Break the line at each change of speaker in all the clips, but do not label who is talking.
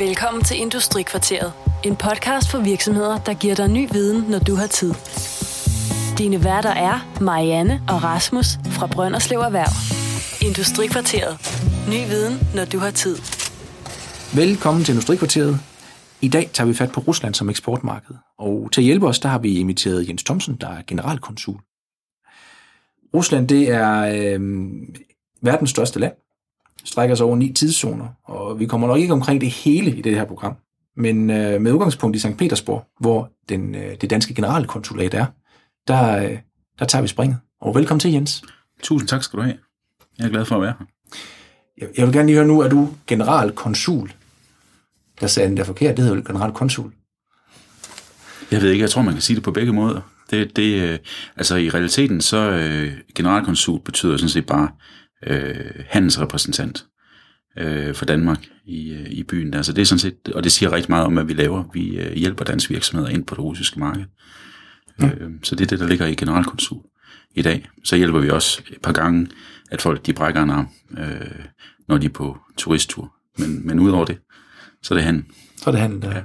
Velkommen til Industrikvarteret. En podcast for virksomheder, der giver dig ny viden, når du har tid. Dine værter er Marianne og Rasmus fra Brønderslev Erhverv. Industrikvarteret. Ny viden, når du har tid.
Velkommen til Industrikvarteret. I dag tager vi fat på Rusland som eksportmarked, og til at hjælpe os, der har vi inviteret Jens Thomsen, der er generalkonsul. Rusland, det er øh, verdens største land, strækker sig over ni tidszoner, og vi kommer nok ikke omkring det hele i det her program. Men øh, med udgangspunkt i St. Petersborg, hvor den, øh, det danske generalkonsulat er, der, øh, der tager vi springet. Og velkommen til, Jens.
Tusind tak skal du have. Jeg er glad for at være her.
Jeg, jeg vil gerne lige høre nu, er du generalkonsul? Der sagde den der forkert, det hedder jo generalkonsul.
Jeg ved ikke, jeg tror, man kan sige det på begge måder. Det, det, øh, altså i realiteten, så øh, generalkonsul betyder sådan set bare øh, handelsrepræsentant øh, for Danmark i, øh, i byen. Altså det er sådan set, og det siger rigtig meget om, hvad vi laver. Vi øh, hjælper danske virksomheder ind på det russiske marked. Ja. Øh, så det er det, der ligger i generalkonsul i dag. Så hjælper vi også et par gange, at folk de brækker en arm, øh, når de er på turisttur. Men, men udover det, så er det handel.
Så er det handel, der. Ja.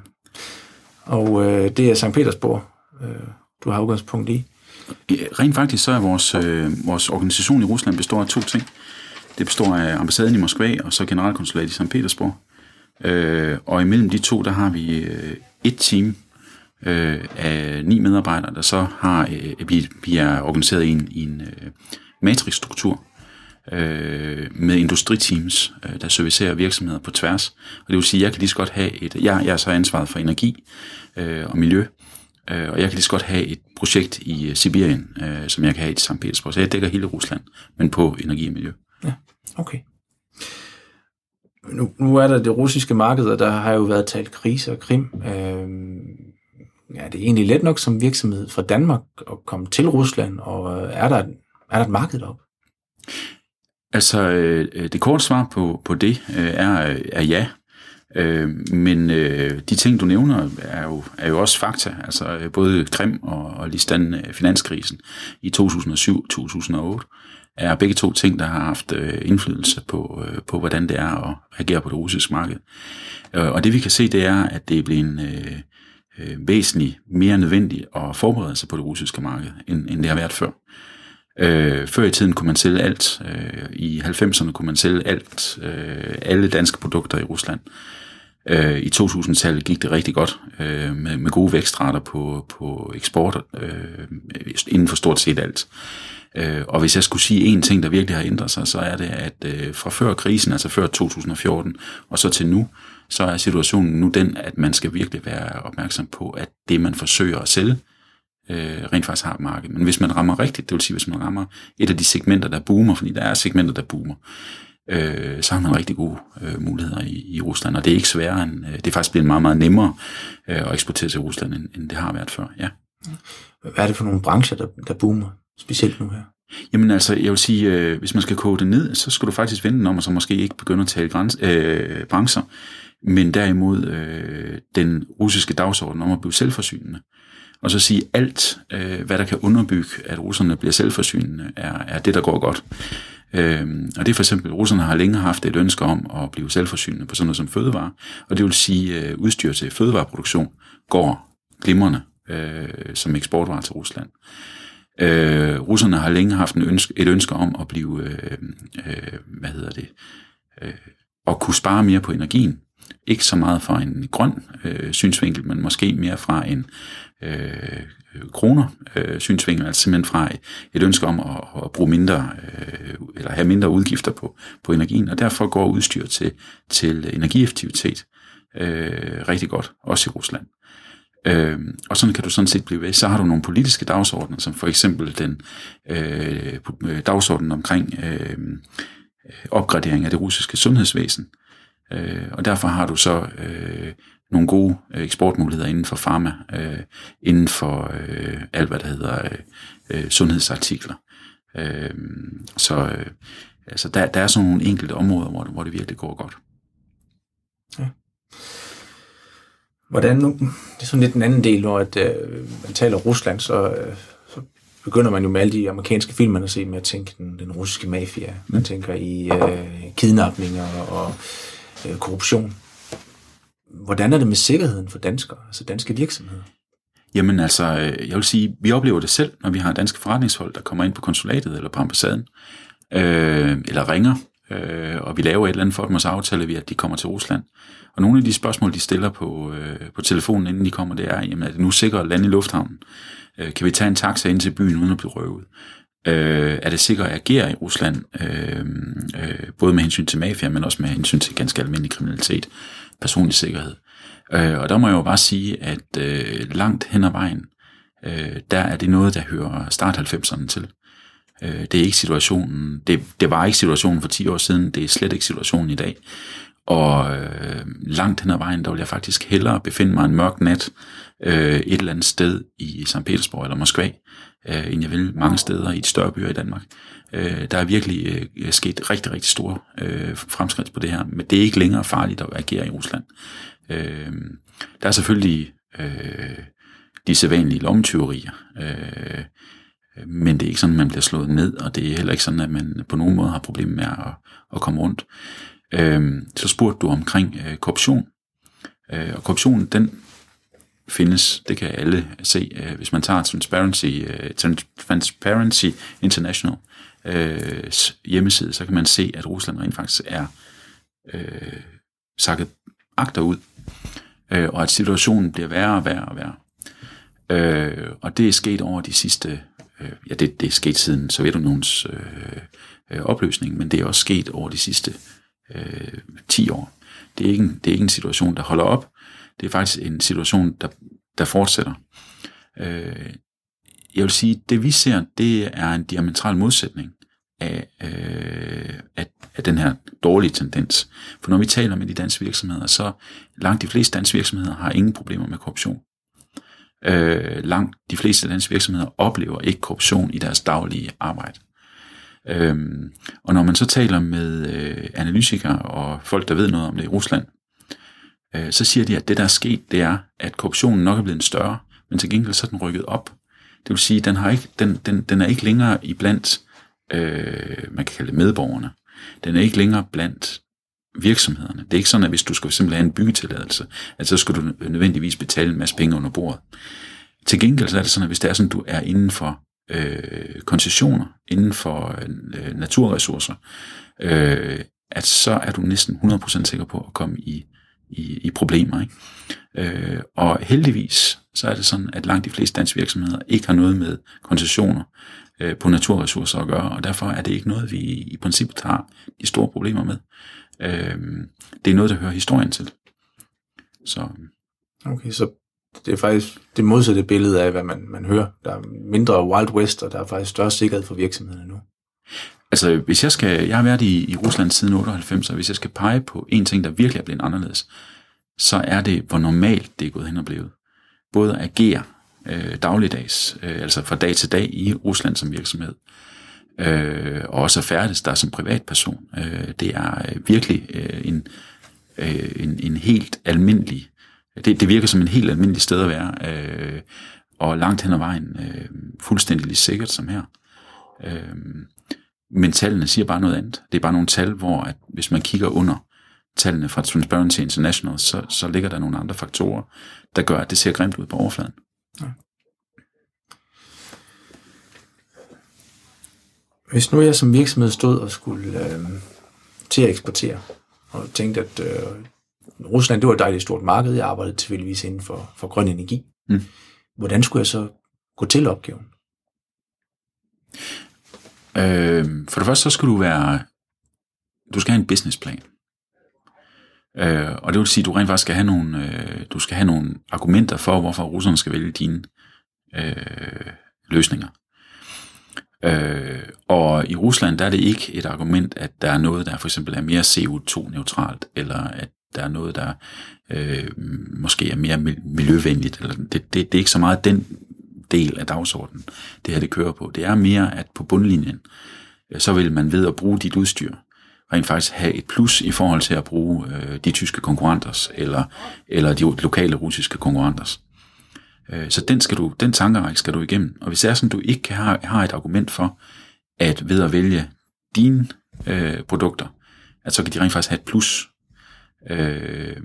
Og øh, det er St. Petersborg, øh, du har udgangspunkt i.
Rent faktisk så er vores, øh, vores organisation i Rusland består af to ting. Det består af ambassaden i Moskva og så generalkonsulatet i St. Petersborg. Øh, og imellem de to, der har vi øh, et team øh, af ni medarbejdere, der så har, øh, vi, vi er organiseret i en, i en øh, matrixstruktur øh, med industriteams, øh, der servicerer virksomheder på tværs. Og det vil sige, at jeg kan lige så godt have et, jeg, jeg er så ansvaret for energi øh, og miljø, Øh, og jeg kan lige så godt have et projekt i øh, Sibirien, øh, som jeg kan have i St. Petersborg. Så jeg dækker hele Rusland, men på energi og miljø.
Ja, okay. Nu, nu er der det russiske marked, og der har jo været talt krise og krim. Øh, ja, det er egentlig let nok som virksomhed fra Danmark at komme til Rusland, og er der, er der et marked op?
Altså, øh, det korte svar på, på det øh, er, er ja. Øh, men øh, de ting, du nævner, er jo, er jo også fakta. Altså øh, både Krim og, og Listan øh, finanskrisen i 2007-2008 er begge to ting, der har haft øh, indflydelse på, øh, på, hvordan det er at agere på det russiske marked. Øh, og det vi kan se, det er, at det er blevet øh, øh, væsentligt mere nødvendigt at forberede sig på det russiske marked, end, end det har været før. Øh, før i tiden kunne man sælge alt. Øh, I 90'erne kunne man sælge alt, øh, alle danske produkter i Rusland. Øh, I 2000-tallet gik det rigtig godt øh, med, med gode vækstrater på, på eksport øh, inden for stort set alt. Øh, og hvis jeg skulle sige en ting, der virkelig har ændret sig, så er det, at øh, fra før krisen, altså før 2014, og så til nu, så er situationen nu den, at man skal virkelig være opmærksom på, at det, man forsøger at sælge, øh, rent faktisk har et marked. Men hvis man rammer rigtigt, det vil sige, hvis man rammer et af de segmenter, der boomer, fordi der er segmenter, der boomer, øh, så har man rigtig gode øh, muligheder i, i Rusland, og det er ikke sværere end, øh, det er faktisk blevet meget, meget nemmere øh, at eksportere til Rusland, end, end det har været før, ja.
Hvad er det for nogle brancher, der, der boomer, specielt nu her?
Jamen altså, jeg vil sige, øh, hvis man skal koge det ned, så skal du faktisk vente om, og så måske ikke begynde at tale græns, øh, brancher, men derimod øh, den russiske dagsorden om at blive selvforsynende. Og så sige, alt, øh, hvad der kan underbygge, at russerne bliver selvforsynende, er, er det, der går godt. Øh, og det er for eksempel, russerne har længe haft et ønske om at blive selvforsynende på sådan noget som fødevare, og det vil sige, at øh, udstyr til fødevareproduktion går glimrende øh, som eksportvare til Rusland. Øh, russerne har længe haft en ønske, et ønske om at blive, øh, øh, hvad hedder det, øh, at kunne spare mere på energien. Ikke så meget fra en grøn øh, synsvinkel, men måske mere fra en øh, kroner øh, synsvinkel, altså simpelthen fra et ønske om at, at bruge mindre, øh, eller have mindre udgifter på, på energien, og derfor går udstyr til, til energieffektivitet øh, rigtig godt, også i Rusland. Øh, og sådan kan du sådan set blive ved. Så har du nogle politiske dagsordner, som for eksempel den øh, dagsorden omkring øh, opgradering af det russiske sundhedsvæsen. Øh, og derfor har du så øh, nogle gode øh, eksportmuligheder inden for pharma, øh, inden for øh, alt, hvad der hedder øh, øh, sundhedsartikler. Øh, så øh, altså der, der er sådan nogle enkelte områder, hvor, hvor det virkelig går godt. Ja.
Hvordan nu, det er sådan lidt en anden del, når at, øh, man taler Rusland, så, øh, så begynder man jo med alle de amerikanske film, man har set med at tænke den, den russiske mafia. Man mm. tænker i øh, kidnapninger og øh, korruption hvordan er det med sikkerheden for danskere, altså danske virksomheder?
Jamen altså, øh, jeg vil sige, vi oplever det selv, når vi har danske forretningsfolk, der kommer ind på konsulatet eller på ambassaden, øh, eller ringer, øh, og vi laver et eller andet for dem, og så aftaler vi, at de kommer til Rusland. Og nogle af de spørgsmål, de stiller på, øh, på telefonen, inden de kommer, det er, jamen, er det nu sikkert at lande i lufthavnen? Øh, kan vi tage en taxa ind til byen, uden at blive røvet? Øh, er det sikkert at agere i Rusland, øh, øh, både med hensyn til mafia, men også med hensyn til ganske almindelig kriminalitet, personlig sikkerhed? Øh, og der må jeg jo bare sige, at øh, langt hen ad vejen, øh, der er det noget, der hører start 90'erne til. Øh, det er ikke situationen, det, det var ikke situationen for 10 år siden, det er slet ikke situationen i dag. Og øh, langt hen ad vejen, der vil jeg faktisk hellere befinde mig en mørk nat øh, et eller andet sted i St. Petersborg eller Moskva, øh, end jeg vil mange steder i de større byer i Danmark. Øh, der er virkelig øh, sket rigtig, rigtig store øh, fremskridt på det her, men det er ikke længere farligt at agere i Rusland. Øh, der er selvfølgelig øh, de sædvanlige lommetyverier, øh, men det er ikke sådan, at man bliver slået ned, og det er heller ikke sådan, at man på nogen måde har problemer med at, at komme rundt. Øh, så spurgte du omkring øh, korruption. Øh, og korruptionen den findes, det kan alle se, øh, hvis man tager Transparency, øh, Transparency International øh, hjemmeside, så kan man se, at Rusland rent faktisk er øh, sakket agterud, øh, og at situationen bliver værre og værre og værre. Øh, og det er sket over de sidste, øh, ja det, det er sket siden Sovjetunionens øh, øh, opløsning, men det er også sket over de sidste øh, 10 år. Det er, ikke en, det er ikke en situation, der holder op. Det er faktisk en situation, der, der fortsætter. Øh, jeg vil sige, det vi ser, det er en diametral modsætning af, øh, af, af den her dårlige tendens. For når vi taler med de danske virksomheder, så langt de fleste danske virksomheder har ingen problemer med korruption. Øh, langt de fleste danske virksomheder oplever ikke korruption i deres daglige arbejde. Øhm, og når man så taler med øh, analytikere og folk, der ved noget om det i Rusland, øh, så siger de, at det, der er sket, det er, at korruptionen nok er blevet større, men til gengæld så er den rykket op. Det vil sige, at den, har ikke, den, den, den er ikke længere i blandt, øh, man kan kalde det medborgerne. Den er ikke længere blandt virksomhederne. Det er ikke sådan, at hvis du skal simpelthen have en byggetilladelse, at så skal du nødvendigvis betale en masse penge under bordet. Til gengæld så er det sådan, at hvis det er sådan, at du er inden for øh, koncessioner inden for øh, naturressourcer, øh, at så er du næsten 100% sikker på at komme i, i, i problemer. Ikke? Øh, og heldigvis så er det sådan, at langt de fleste danske virksomheder ikke har noget med koncessioner øh, på naturressourcer at gøre, og derfor er det ikke noget, vi i princippet har de store problemer med. Øh, det er noget, der hører historien til. Så.
Okay, så det er faktisk det modsatte billede af, hvad man, man hører. Der er mindre Wild West, og der er faktisk større sikkerhed for virksomhederne nu.
Altså, hvis jeg skal, jeg har været i, i Rusland siden 98, og hvis jeg skal pege på en ting, der virkelig er blevet anderledes, så er det, hvor normalt det er gået hen og blevet. Både at agere øh, dagligdags, øh, altså fra dag til dag i Rusland som virksomhed, øh, og også at færdes der som privatperson. Øh, det er øh, virkelig øh, en, øh, en, en helt almindelig det, det virker som en helt almindelig sted at være, øh, og langt hen ad vejen øh, fuldstændig sikkert som her. Øh, men tallene siger bare noget andet. Det er bare nogle tal, hvor at hvis man kigger under tallene fra Transparency International, så, så ligger der nogle andre faktorer, der gør, at det ser grimt ud på overfladen. Ja.
Hvis nu jeg som virksomhed stod og skulle øh, til at eksportere, og tænkte, at øh, Rusland, det var et dejligt stort marked. Jeg arbejdede tilfældigvis inden for, for grøn energi. Mm. Hvordan skulle jeg så gå til opgaven?
Øh, for det første, så skal du være, du skal have en businessplan. Øh, og det vil sige, at du rent faktisk skal have nogle, øh, du skal have nogle argumenter for, hvorfor russerne skal vælge dine øh, løsninger. Øh, og i Rusland, der er det ikke et argument, at der er noget, der for eksempel er mere CO2-neutralt, eller at der er noget, der øh, måske er mere miljøvenligt. Eller det, det, det er ikke så meget den del af dagsordenen, det her det kører på. Det er mere, at på bundlinjen, øh, så vil man ved at bruge dit udstyr, rent faktisk have et plus i forhold til at bruge øh, de tyske konkurrenters, eller, eller de lokale russiske konkurrenters. Øh, så den, skal du, den tankerække skal du igennem. Og hvis det er sådan, du ikke har, har et argument for, at ved at vælge dine øh, produkter, at så kan de rent faktisk have et plus øh,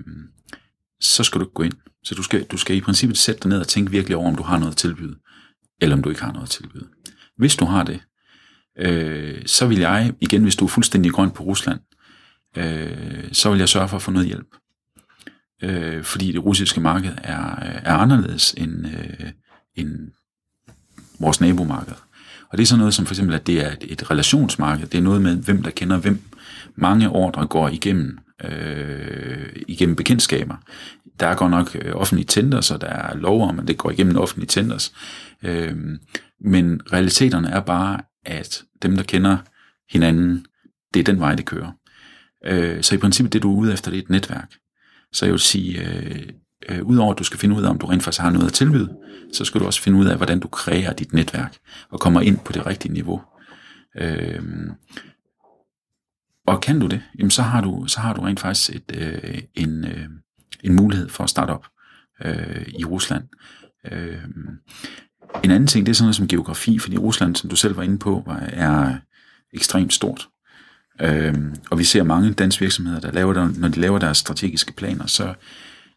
så skal du ikke gå ind. Så du skal, du skal i princippet sætte dig ned og tænke virkelig over, om du har noget at tilbyde, eller om du ikke har noget at tilbyde. Hvis du har det, øh, så vil jeg, igen hvis du er fuldstændig grøn på Rusland, øh, så vil jeg sørge for at få noget hjælp. Øh, fordi det russiske marked er, er anderledes end, øh, end vores nabomarked. Og det er sådan noget som for eksempel, at det er et, et relationsmarked. Det er noget med, hvem der kender hvem. Mange ordre går igennem, øh, igennem bekendtskaber. Der er godt nok øh, offentlige tenders, og der er lov om, at det går igennem offentlige tenders. Øh, men realiteterne er bare, at dem, der kender hinanden, det er den vej, det kører. Øh, så i princippet, det du er ude efter, det er et netværk. Så jeg vil sige, øh, øh, udover at du skal finde ud af, om du rent faktisk har noget at tilbyde, så skal du også finde ud af, hvordan du kreerer dit netværk og kommer ind på det rigtige niveau. Øh, og kan du det, jamen så har du, så har du rent faktisk et, øh, en, øh, en mulighed for at starte op øh, i Rusland. Øh, en anden ting, det er sådan noget som geografi, fordi Rusland, som du selv var inde på, er ekstremt stort. Øh, og vi ser mange danske virksomheder, der laver der, når de laver deres strategiske planer, så,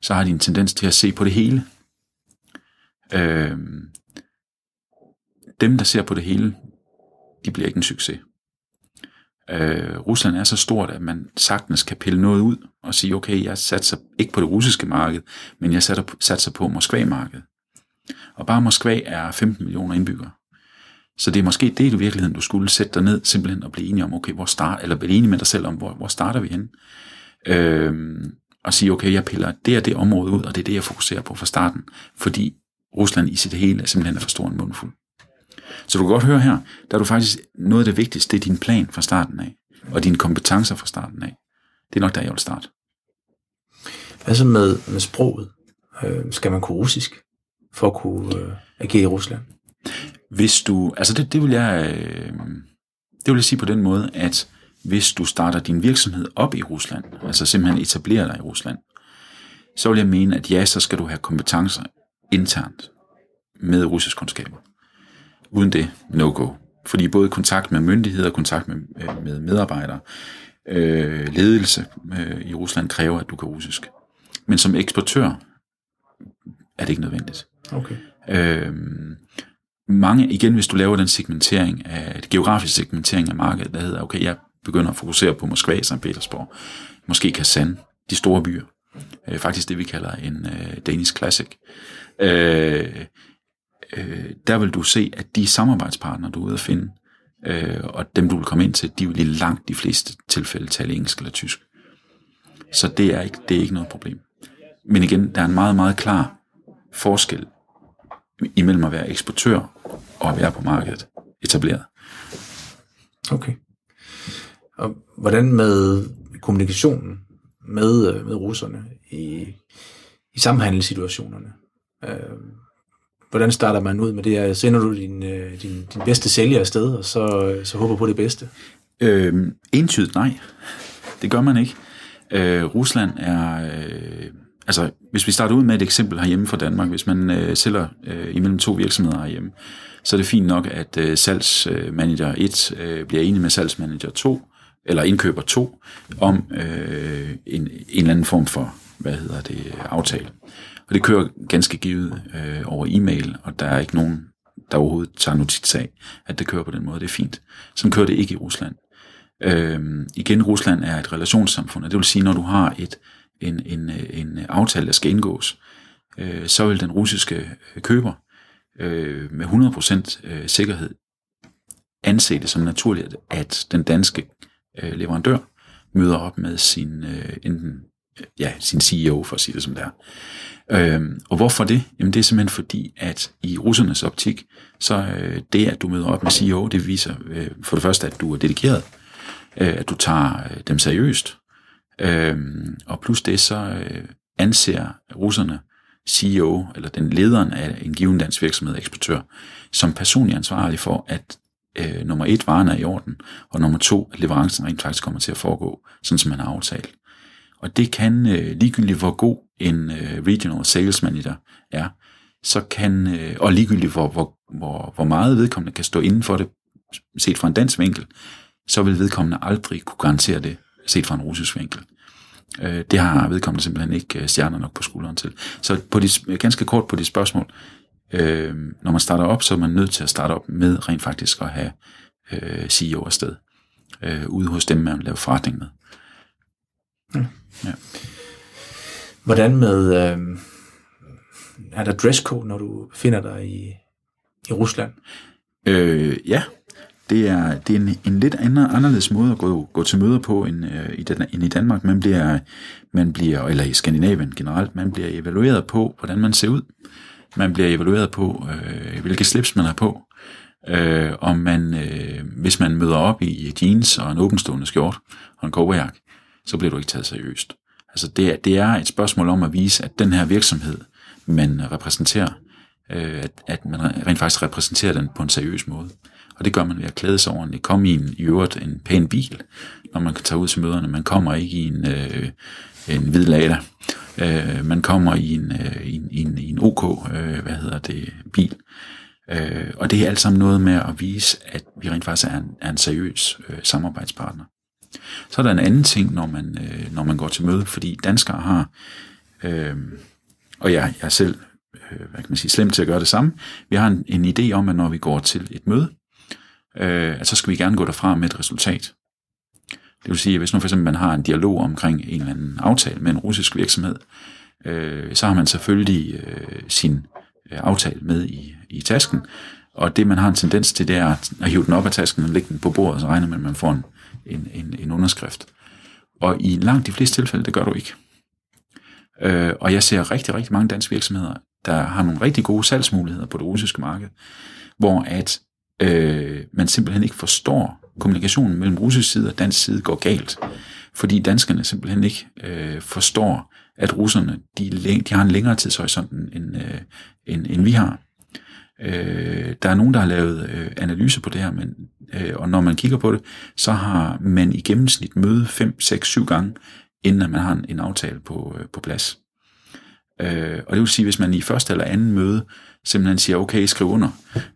så har de en tendens til at se på det hele. Øh, dem, der ser på det hele, de bliver ikke en succes. Øh, Rusland er så stort, at man sagtens kan pille noget ud og sige, okay, jeg satser ikke på det russiske marked, men jeg satser, satser på Moskva-markedet. Og bare Moskva er 15 millioner indbyggere. Så det er måske det i virkeligheden, du skulle sætte dig ned simpelthen og blive enig om, okay, hvor start, eller blive enig med dig selv om, hvor, hvor starter vi henne? Øh, og sige, okay, jeg piller det og det område ud, og det er det, jeg fokuserer på fra starten, fordi Rusland i sit hele er simpelthen er for stor en mundfuld. Så du kan godt høre her, der er du faktisk noget af det vigtigste, det er din plan fra starten af, og dine kompetencer fra starten af. Det er nok der, jeg vil starte.
Hvad så med, med sproget? Øh, skal man kunne russisk for at kunne øh, agere i Rusland?
Hvis du, altså det, det vil jeg, øh, det vil jeg sige på den måde, at hvis du starter din virksomhed op i Rusland, altså simpelthen etablerer dig i Rusland, så vil jeg mene, at ja, så skal du have kompetencer internt med russisk kundskaber. Uden det, no-go. Fordi både kontakt med myndigheder, kontakt med, med medarbejdere, øh, ledelse øh, i Rusland kræver, at du kan russisk. Men som eksportør er det ikke nødvendigt.
Okay.
Øh, mange, igen hvis du laver den segmentering af, et geografisk segmentering af markedet, der hedder, okay, jeg begynder at fokusere på Moskva, St. Petersborg, måske Kazan, de store byer. Øh, faktisk det, vi kalder en øh, Danish Classic. Øh, øh, der vil du se, at de samarbejdspartnere, du er ude at finde, øh, og dem, du vil komme ind til, de vil i langt de fleste tilfælde tale engelsk eller tysk. Så det er ikke, det er ikke noget problem. Men igen, der er en meget, meget klar forskel imellem at være eksportør og at være på markedet etableret.
Okay. Og hvordan med kommunikationen med, øh, med russerne i, i samhandelssituationerne? Øh, hvordan starter man ud med det? Sender du din, øh, din, din bedste sælger afsted, og så, øh, så håber på det bedste?
Øh, entydigt nej. Det gør man ikke. Øh, Rusland er... Øh, altså, hvis vi starter ud med et eksempel herhjemme fra Danmark, hvis man øh, sælger øh, imellem to virksomheder herhjemme, så er det fint nok, at øh, salgsmanager 1 øh, bliver enig med salgsmanager 2, eller indkøber 2, om øh, en, en eller anden form for, hvad hedder det, aftale. Og det kører ganske givet øh, over e-mail, og der er ikke nogen, der overhovedet tager notits af, at det kører på den måde. Det er fint. Sådan kører det ikke i Rusland. Øh, igen, Rusland er et relationssamfund, og det vil sige, når du har et en, en, en aftale, der skal indgås, øh, så vil den russiske køber øh, med 100% øh, sikkerhed anse det som naturligt, at den danske øh, leverandør møder op med sin, øh, enten, ja, sin CEO, for at sige det som det er. Øhm, og hvorfor det? Jamen det er simpelthen fordi, at i russernes optik, så øh, det, at du møder op med CEO, det viser øh, for det første, at du er dedikeret, øh, at du tager øh, dem seriøst, øh, og plus det, så øh, anser russerne CEO, eller den lederen af en given dansk virksomhed, eksportør, som personlig ansvarlig for, at øh, nummer et, varen er i orden, og nummer to, at leverancen rent faktisk kommer til at foregå, sådan som man har aftalt. Og det kan, øh, ligegyldigt hvor god en øh, regional sales manager er, så kan, øh, og ligegyldigt hvor, hvor, hvor, hvor meget vedkommende kan stå inden for det, set fra en dansk vinkel, så vil vedkommende aldrig kunne garantere det, set fra en russisk vinkel. Øh, det har vedkommende simpelthen ikke øh, stjerner nok på skulderen til. Så på de, øh, ganske kort på de spørgsmål, øh, når man starter op, så er man nødt til at starte op med rent faktisk at have øh, CEO afsted, øh, ude hos dem, man laver forretning med.
Mm. Ja. Hvordan med, øh, er der dresscode, når du finder dig i, i Rusland?
Øh, ja, det er, det er en, en lidt anderledes måde at gå, gå til møder på end, øh, i, den, end i Danmark. Man bliver, man bliver, eller i Skandinavien generelt, man bliver evalueret på, hvordan man ser ud. Man bliver evalueret på, øh, hvilke slips man har på. Øh, om man, øh, hvis man møder op i jeans og en åbenstående skjort og en kobberjakke, så bliver du ikke taget seriøst. Altså det, er, det er et spørgsmål om at vise, at den her virksomhed, man repræsenterer, øh, at, at man rent faktisk repræsenterer den på en seriøs måde. Og det gør man ved at klæde sig ordentligt. Kom i en, i øvrigt en pæn bil, når man kan tage ud til møderne. Man kommer ikke i en, øh, en hvid lada. Øh, man kommer i en, øh, i en, i en, i en OK, øh, hvad hedder det, bil. Øh, og det er alt sammen noget med at vise, at vi rent faktisk er en, er en seriøs øh, samarbejdspartner. Så er der en anden ting, når man, øh, når man går til møde, fordi danskere har, øh, og jeg, jeg er selv øh, hvad kan man sige, slem til at gøre det samme, vi har en, en idé om, at når vi går til et møde, øh, at så skal vi gerne gå derfra med et resultat. Det vil sige, at hvis nu for eksempel man har en dialog omkring en eller anden aftale med en russisk virksomhed, øh, så har man selvfølgelig øh, sin øh, aftale med i, i tasken, og det man har en tendens til, det er at hive den op af tasken og lægge den på bordet, og så regner man, at man får en, en, en, en underskrift. Og i langt de fleste tilfælde, det gør du ikke. Øh, og jeg ser rigtig, rigtig mange danske virksomheder, der har nogle rigtig gode salgsmuligheder på det russiske marked, hvor at øh, man simpelthen ikke forstår kommunikationen mellem russisk side og dansk side går galt, fordi danskerne simpelthen ikke øh, forstår, at russerne de, de har en længere tidshorisont end, øh, end, end vi har. Øh, der er nogen, der har lavet øh, analyse på det her, men, øh, og når man kigger på det, så har man i gennemsnit møde 5, 6, 7 gange, inden man har en, en aftale på, øh, på plads. Øh, og det vil sige, hvis man i første eller anden møde simpelthen siger, okay, skriv under,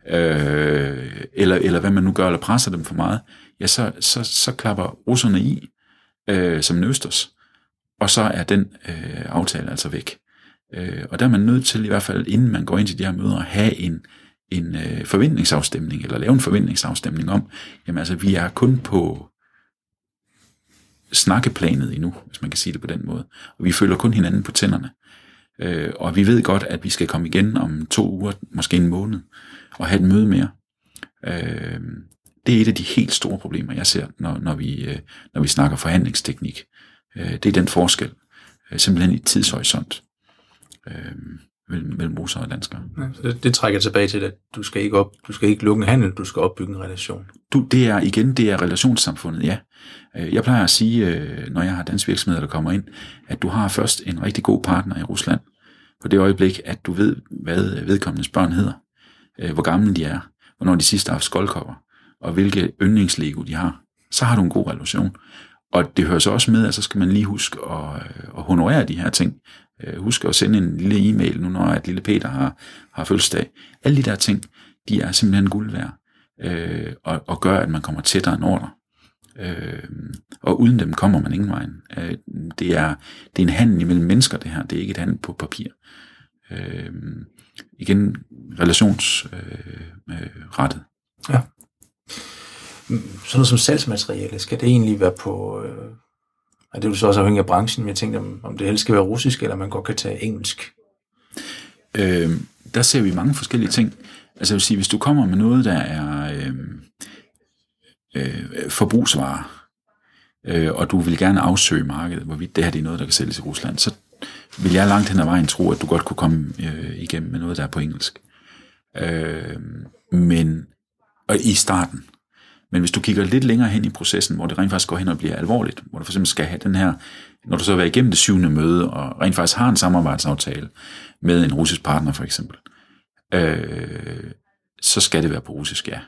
øh, eller, eller hvad man nu gør, eller presser dem for meget, ja, så, så, så klapper russerne i øh, som nøsters, og så er den øh, aftale altså væk. Øh, og der er man nødt til, i hvert fald inden man går ind til de her møder, at have en, en øh, forventningsafstemning, eller lave en forventningsafstemning om, jamen altså, vi er kun på snakkeplanet endnu, hvis man kan sige det på den måde. Og vi føler kun hinanden på tænderne. Øh, og vi ved godt, at vi skal komme igen om to uger, måske en måned, og have et møde mere. Øh, det er et af de helt store problemer, jeg ser, når, når, vi, øh, når vi snakker forhandlingsteknik. Øh, det er den forskel, øh, simpelthen i tidshorisont øh, mellem, mellem russere og danskere.
Ja, så det, det trækker tilbage til, at du skal ikke op, du skal ikke lukke en handel, du skal opbygge en relation.
Du, det er igen, det er relationssamfundet, ja. Øh, jeg plejer at sige, øh, når jeg har dansk virksomheder, der kommer ind, at du har først en rigtig god partner i Rusland, på det øjeblik, at du ved, hvad vedkommendes børn hedder, øh, hvor gamle de er, hvornår de sidste har haft skoldkopper, og hvilke yndlingslego de har, så har du en god relation. Og det hører så også med, at så skal man lige huske at, at honorere de her ting. Øh, husk at sende en lille e-mail nu, når at lille Peter har, har fødselsdag. Alle de der ting, de er simpelthen guld værd, øh, og, og gør, at man kommer tættere end ordre. Øh, og uden dem kommer man ingen vej. Øh, det, er, det er en handel imellem mennesker, det her. Det er ikke et handel på papir. Øh, igen, relationsrettet. Øh, øh
ja. Sådan noget som salgsmateriale, skal det egentlig være på... Øh, og det er jo så også afhængig af branchen, men jeg tænkte, om, om det helst skal være russisk, eller man godt kan tage engelsk.
Øh, der ser vi mange forskellige ting. Altså jeg vil sige, hvis du kommer med noget, der er... Øh, øh, forbrugsvarer, øh, og du vil gerne afsøge markedet, hvorvidt det her det er noget, der kan sælges i Rusland, så vil jeg langt hen ad vejen tro, at du godt kunne komme øh, igennem med noget, der er på engelsk. Øh, men og i starten. Men hvis du kigger lidt længere hen i processen, hvor det rent faktisk går hen og bliver alvorligt, hvor du for eksempel skal have den her, når du så har været igennem det syvende møde, og rent faktisk har en samarbejdsaftale med en russisk partner for eksempel, øh, så skal det være på russisk, ja.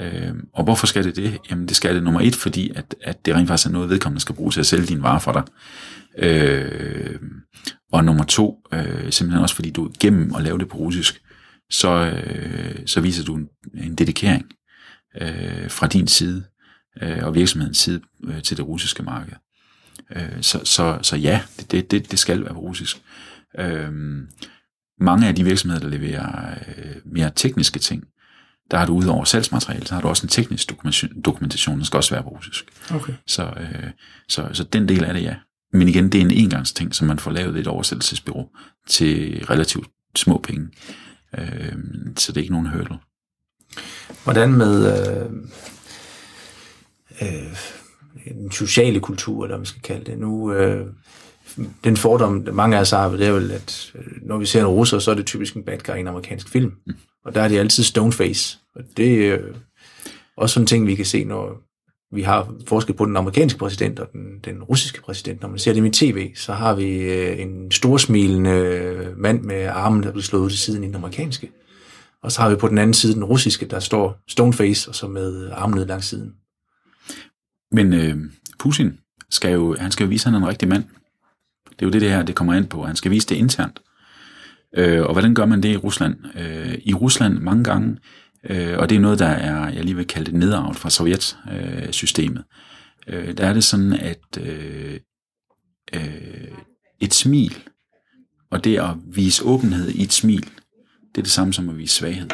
Øh, og hvorfor skal det det? Jamen det skal det nummer et, fordi at, at det rent faktisk er noget, vedkommende skal bruge til at sælge dine varer for dig. Øh, og nummer to, øh, simpelthen også fordi du gennem igennem at lave det på russisk, så, øh, så viser du en, en dedikering øh, fra din side øh, og virksomhedens side øh, til det russiske marked. Øh, så, så, så ja, det, det, det skal være på russisk. Øh, mange af de virksomheder, der leverer øh, mere tekniske ting, der har du udover salgsmateriale, så har du også en teknisk dokumentation, dokumentation der skal også være på russisk.
Okay.
Så, øh, så, så den del af det, ja. Men igen, det er en engangsting, som man får lavet et oversættelsesbyrå til relativt små penge. Øh, så det er ikke nogen hurdle.
Hvordan med øh, øh, den sociale kultur, eller hvad man skal kalde det. Nu, øh, den fordom, mange af os har, det er vel, at øh, når vi ser en russer, så er det typisk en bad guy i en amerikansk film. Mm. Og der er de altid stoneface. Og det er øh, også sådan en ting, vi kan se, når vi har forskel på den amerikanske præsident og den, den russiske præsident. Når man ser det i tv, så har vi øh, en storsmilende mand med armen, der bliver slået ud til siden i den amerikanske. Og så har vi på den anden side den russiske, der står stoneface, og så med armen ned langs siden.
Men øh, Putin skal jo, han skal jo vise, at han er en rigtig mand. Det er jo det, det her det kommer ind på. Han skal vise det internt. Øh, og hvordan gør man det i Rusland? Øh, I Rusland mange gange, øh, og det er noget, der er, jeg lige vil kalde det nedarvet fra Sovjet-systemet, øh, der er det sådan, at øh, øh, et smil, og det at vise åbenhed i et smil, det er det samme som at vise svaghed.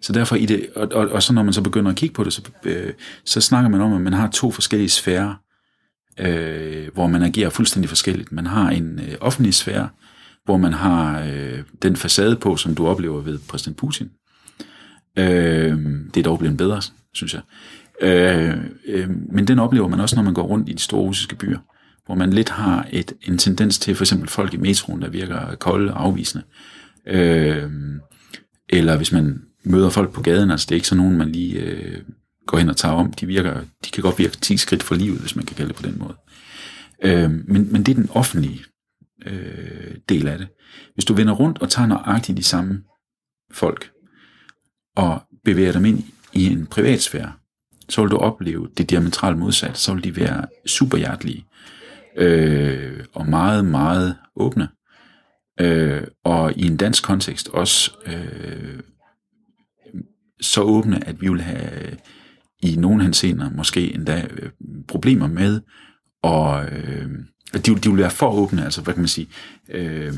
Så derfor i det, og, og, og så når man så begynder at kigge på det, så, øh, så snakker man om, at man har to forskellige sfærer, øh, hvor man agerer fuldstændig forskelligt. Man har en øh, offentlig sfære, hvor man har øh, den facade på, som du oplever ved præsident Putin. Øh, det er dog blevet bedre, synes jeg. Øh, øh, men den oplever man også, når man går rundt i de store russiske byer, hvor man lidt har et, en tendens til for eksempel folk i metroen, der virker kolde og afvisende. Øh, Øhm, eller hvis man møder folk på gaden, altså det er ikke sådan nogen, man lige øh, går hen og tager om. De, virker, de kan godt virke 10 skridt for livet, hvis man kan kalde det på den måde. Øh, men, men det er den offentlige øh, del af det. Hvis du vender rundt og tager nøjagtigt de samme folk, og bevæger dem ind i en privatsfære, så vil du opleve det diametralt modsat. Så vil de være superhjertelige, øh, og meget, meget åbne. Øh, og i en dansk kontekst også øh, så åbne, at vi vil have øh, i nogle henseender måske endda øh, problemer med, og øh, de, de vil være for åbne, altså hvad kan man sige, øh,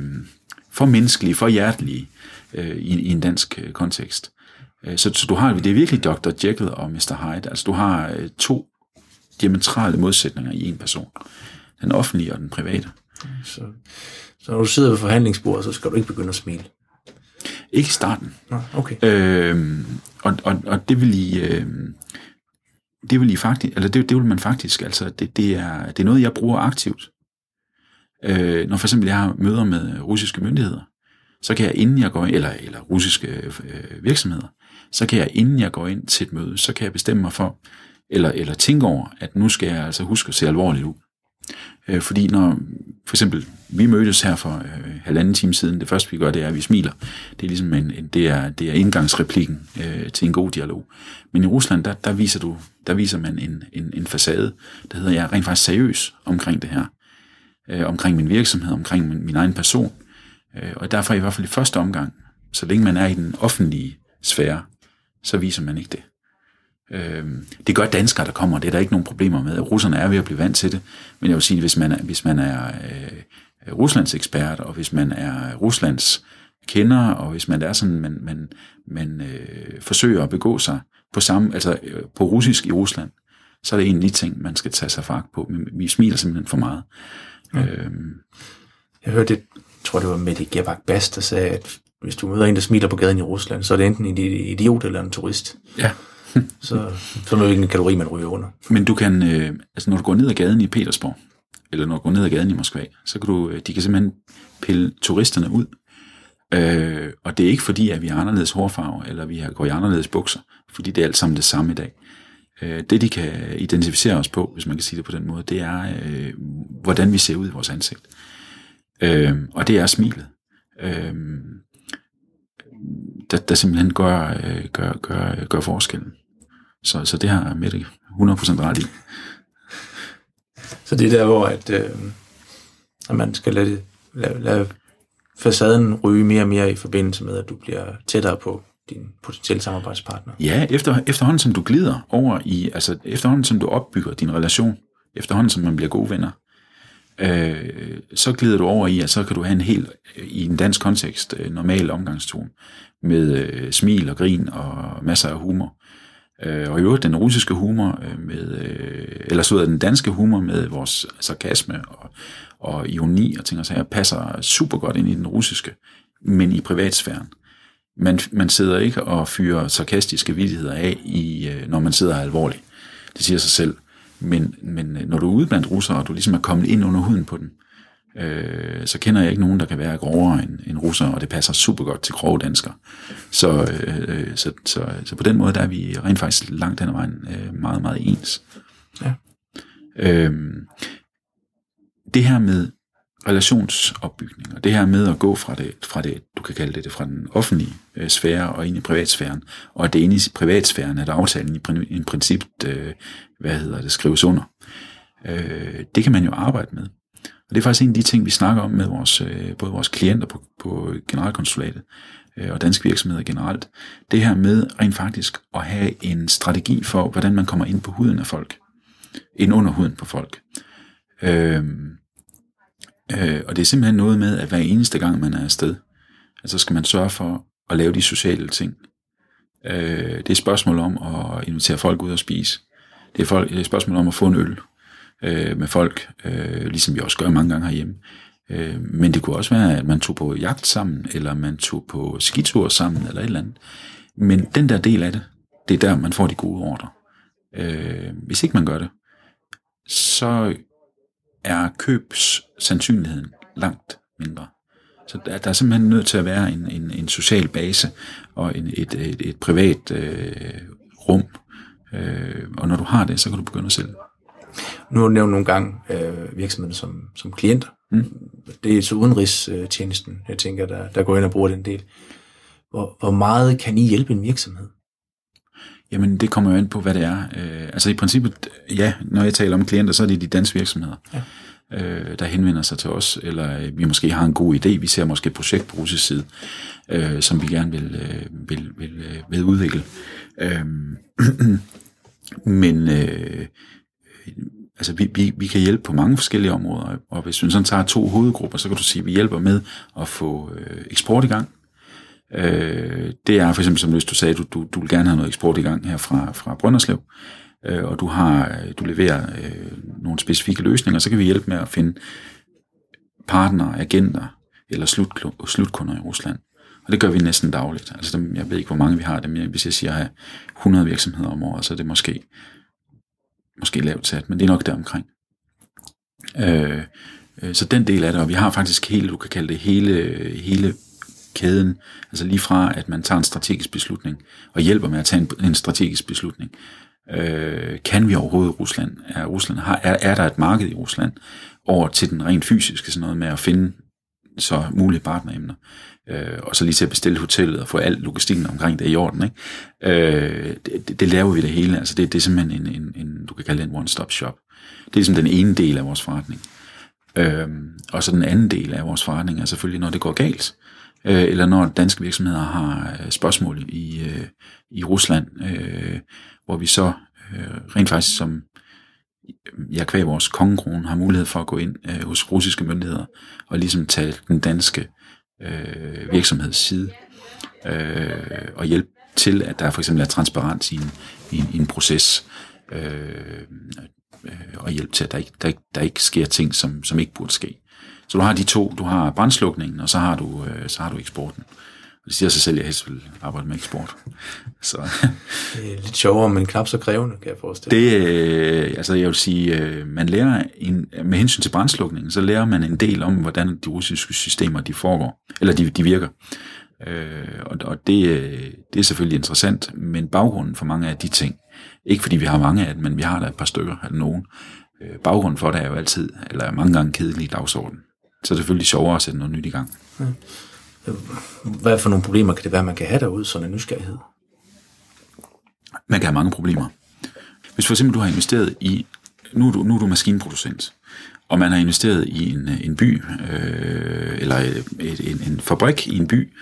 for menneskelige, for hjertelige øh, i, i en dansk øh, kontekst. Øh, så, så du har, det er virkelig Dr. Jekyll og Mr. Hyde, altså du har øh, to diametrale modsætninger i en person. Den offentlige og den private.
Så, så når du sidder ved forhandlingsbordet, så skal du ikke begynde at smile?
Ikke i starten.
Nå, okay.
Øh, og, og, og det vil I... Øh, det vil I faktisk, eller det, det vil man faktisk, altså det, det, er, det er noget, jeg bruger aktivt. Øh, når for eksempel jeg har møder med russiske myndigheder, så kan jeg inden jeg går ind, eller, eller russiske øh, virksomheder, så kan jeg inden jeg går ind til et møde, så kan jeg bestemme mig for, eller, eller tænke over, at nu skal jeg altså huske at se alvorligt ud. Øh, fordi når, for eksempel, vi mødtes her for øh, halvanden time siden, det første vi gør, det er, at vi smiler. Det er ligesom en, en det, er, det er indgangsreplikken øh, til en god dialog. Men i Rusland, der, der, viser, du, der viser man en, en, en facade, der hedder, jeg er rent faktisk seriøs omkring det her. Øh, omkring min virksomhed, omkring min, min egen person. Øh, og derfor i hvert fald i første omgang, så længe man er i den offentlige sfære, så viser man ikke det. Øh, det gør danskere, der kommer, det er der ikke nogen problemer med. Russerne er ved at blive vant til det, men jeg vil sige, hvis man er, hvis man er øh, Ruslands ekspert, og hvis man er Ruslands kender, og hvis man er sådan, man, man, man øh, forsøger at begå sig på samme, altså øh, på russisk i Rusland, så er det en af de ting, man skal tage sig fag på. Vi smiler simpelthen for meget. Ja.
Øhm. Jeg hørte, det, jeg tror det var Mette Gerbak Bast, der sagde, at hvis du møder en, der smiler på gaden i Rusland, så er det enten en idiot eller en turist.
Ja.
så, så er det ikke en man ryger under.
Men du kan, øh, altså når du går ned ad gaden i Petersborg, eller når du går ned ad gaden i Moskva, så kan du, øh, de kan simpelthen pille turisterne ud. Øh, og det er ikke fordi, at vi har anderledes hårfarve, eller vi har, går i anderledes bukser, fordi det er alt sammen det samme i dag. Øh, det, de kan identificere os på, hvis man kan sige det på den måde, det er, øh, hvordan vi ser ud i vores ansigt. Øh, og det er smilet. Øh, der, der simpelthen gør, øh, gør, gør, gør forskellen. Så, så det har Mette 100% ret i.
Så det er der, hvor at, øh, at man skal lade, lade, lade facaden ryge mere og mere i forbindelse med, at du bliver tættere på din potentielle samarbejdspartner.
Ja, efter, efterhånden som du glider over i, altså efterhånden som du opbygger din relation efterhånden som man bliver gode venner, øh, så glider du over i, at så kan du have en helt, i en dansk kontekst, øh, normal omgangstone, med øh, smil og grin og masser af humor. Øh, og i øvrigt den russiske humor øh, med, øh, eller så den danske humor med vores sarkasme og, og ironi og ting og sager, passer super godt ind i den russiske, men i privatsfæren. Man, man sidder ikke og fyrer sarkastiske vidigheder af, i, øh, når man sidder alvorligt. Det siger sig selv. Men, men øh, når du er ude blandt russere, og du ligesom er kommet ind under huden på den, øh, så kender jeg ikke nogen, der kan være grovere end, end russer, og det passer super godt til grove danskere. Så, øh, så, så, så på den måde, der er vi rent faktisk langt hen ad vejen øh, meget, meget ens. Ja. Øh, det her med relationsopbygning, og det her med at gå fra det, fra det du kan kalde det, det fra den offentlige øh, sfære og ind i privatsfæren, og at det inde i privatsfæren, at aftalen i, i princippet, øh, hvad hedder det, skrives under. Øh, det kan man jo arbejde med. Og det er faktisk en af de ting, vi snakker om med vores, øh, både vores klienter på, på generalkonsulatet øh, og danske virksomheder generelt. Det her med rent faktisk at have en strategi for, hvordan man kommer ind på huden af folk. Ind under huden på folk. Øhm, øh, og det er simpelthen noget med, at hver eneste gang man er afsted, så skal man sørge for at lave de sociale ting. Øh, det er et spørgsmål om at invitere folk ud og spise. Det er, folk, det er et spørgsmål om at få en øl øh, med folk, øh, ligesom vi også gør mange gange herhjemme. Øh, men det kunne også være, at man tog på jagt sammen, eller man tog på skitur sammen, eller et eller andet. Men den der del af det, det er der, man får de gode ordre. Øh, hvis ikke man gør det, så er købs sandsynligheden langt mindre. Så der, der er simpelthen nødt til at være en, en, en social base og en, et, et, et privat øh, rum. Øh, og når du har det, så kan du begynde at sælge.
Nu har du nævnt nogle gange øh, virksomheden som, som klienter. Mm. Det er så udenrigstjenesten, jeg tænker, der, der går ind og bruger den del. Hvor, hvor meget kan I hjælpe en virksomhed?
Jamen, det kommer jo ind på, hvad det er. Øh, altså i princippet, ja, når jeg taler om klienter, så er det de danske virksomheder, ja. øh, der henvender sig til os, eller øh, vi måske har en god idé, vi ser måske et projekt på russisk side, øh, som vi gerne vil, øh, vil, vil, øh, vil udvikle. Øh, men øh, altså vi, vi, vi kan hjælpe på mange forskellige områder, og hvis vi sådan tager to hovedgrupper, så kan du sige, at vi hjælper med at få øh, eksport i gang. Øh, det er for eksempel, som hvis du sagde, du, du, du vil gerne have noget eksport i gang her fra, fra Brønderslev, øh, og du har øh, du leverer øh, nogle specifikke løsninger, så kan vi hjælpe med at finde partnere, agenter eller slut, slutkunder i Rusland. Og det gør vi næsten dagligt. Altså dem, jeg ved ikke, hvor mange vi har dem. Hvis jeg siger, at jeg har 100 virksomheder om året, så er det måske måske lavt sat, men det er nok deromkring. Øh, øh, så den del af det, og vi har faktisk hele, du kan kalde det hele, hele kæden, altså lige fra, at man tager en strategisk beslutning, og hjælper med at tage en, en strategisk beslutning. Øh, kan vi overhovedet Rusland? Er, Rusland har, er, er der et marked i Rusland? Over til den rent fysiske, sådan noget med at finde så mulige partneremner øh, og så lige til at bestille hotellet og få al logistikken omkring det i orden. Ikke? Øh, det, det laver vi det hele. Altså det, det er simpelthen en, en, en, du kan kalde det en one-stop shop. Det er ligesom den ene del af vores forretning. Øh, og så den anden del af vores forretning er selvfølgelig, når det går galt. Øh, eller når danske virksomheder har øh, spørgsmål i, øh, i Rusland, øh, hvor vi så øh, rent faktisk som jeg kvæg vores kongekrone har mulighed for at gå ind øh, hos russiske myndigheder og ligesom tage den danske øh, virksomhedsside øh, og hjælpe til, at der for eksempel er transparens i en, i en, i en proces, øh, øh, og hjælpe til, at der ikke, der, ikke, der ikke sker ting, som, som ikke burde ske. Så du har de to, du har brændslukningen, og så har du, øh, så har du eksporten. Og det siger sig selv, at jeg helst vil arbejde med eksport. Så.
Det er lidt sjovere, men knap så krævende, kan jeg forestille
Det, øh, altså jeg vil sige, øh, man lærer en, med hensyn til brændslukningen, så lærer man en del om, hvordan de russiske systemer de foregår, eller de, de virker. Øh, og og det, øh, det er selvfølgelig interessant, men baggrunden for mange af de ting, ikke fordi vi har mange af dem, men vi har der et par stykker eller nogen, øh, baggrunden for det er jo altid, eller mange gange kedelig dagsorden. Så er det selvfølgelig sjovere at sætte noget nyt i gang. Ja.
Hvad for nogle problemer kan det være, man kan have derude, sådan en nysgerrighed?
Man kan have mange problemer. Hvis for eksempel du har investeret i, nu er du, nu er du maskinproducent, og man har investeret i en, øh, en by, øh, eller et, en, en fabrik i en by,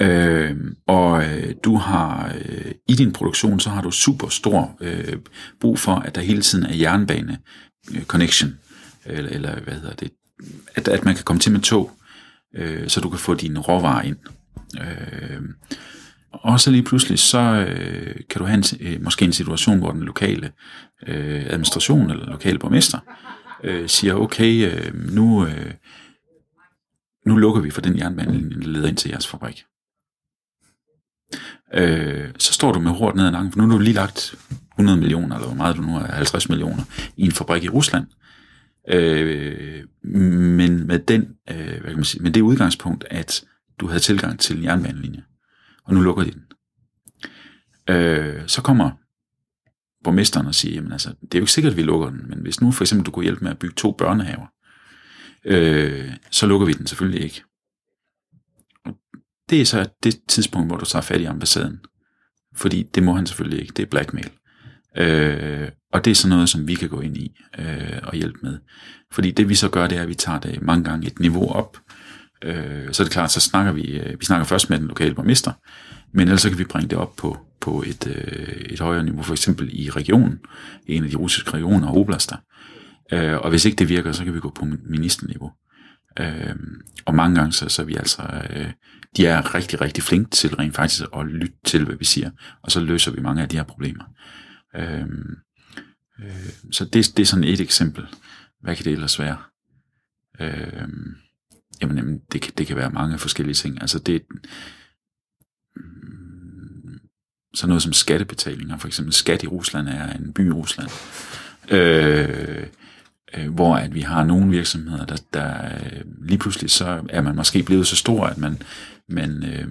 øh, og øh, du har øh, i din produktion, så har du super stor øh, brug for, at der hele tiden er jernbane øh, connection, eller, eller hvad hedder det, at, at man kan komme til med tog, øh, så du kan få dine råvarer ind. Øh, og så lige pludselig, så øh, kan du have en, øh, måske en situation, hvor den lokale øh, administration eller lokale borgmester øh, siger, okay, øh, nu, øh, nu lukker vi for den jernbanelinje, der leder ind til jeres fabrik. Øh, så står du med hårdt ned ad nakken, for nu har du lige lagt 100 millioner, eller hvor meget du nu har, 50 millioner, i en fabrik i Rusland. Øh, Øh, men med, den, øh, hvad kan man sige, med det udgangspunkt, at du havde tilgang til en jernbanelinje, og nu lukker de den. Øh, så kommer borgmesteren og siger, jamen altså, det er jo ikke sikkert, at vi lukker den, men hvis nu for eksempel du kunne hjælpe med at bygge to børnehaver, øh, så lukker vi den selvfølgelig ikke. Det er så det tidspunkt, hvor du tager fat i ambassaden. Fordi det må han selvfølgelig ikke, det er blackmail. Øh, og det er sådan noget, som vi kan gå ind i øh, og hjælpe med. Fordi det vi så gør, det er, at vi tager det mange gange et niveau op. Øh, så er det klart, så snakker vi, øh, vi snakker først med den lokale borgmester, men ellers så kan vi bringe det op på, på et, øh, et højere niveau, for eksempel i regionen, i en af de russiske regioner og oblaster. Øh, og hvis ikke det virker, så kan vi gå på ministerniveau. Øh, og mange gange så, så er vi altså, øh, de er rigtig, rigtig flinke til rent faktisk at lytte til, hvad vi siger, og så løser vi mange af de her problemer. Øh, øh, så det, det er sådan et eksempel. Hvad kan det ellers være? Øhm, jamen, jamen det, kan, det kan være mange forskellige ting. Altså det, mm, sådan noget som skattebetalinger. For eksempel skat i Rusland er en by i Rusland. Øh, øh, hvor at vi har nogle virksomheder, der, der øh, lige pludselig så er man måske blevet så stor, at man, man øh,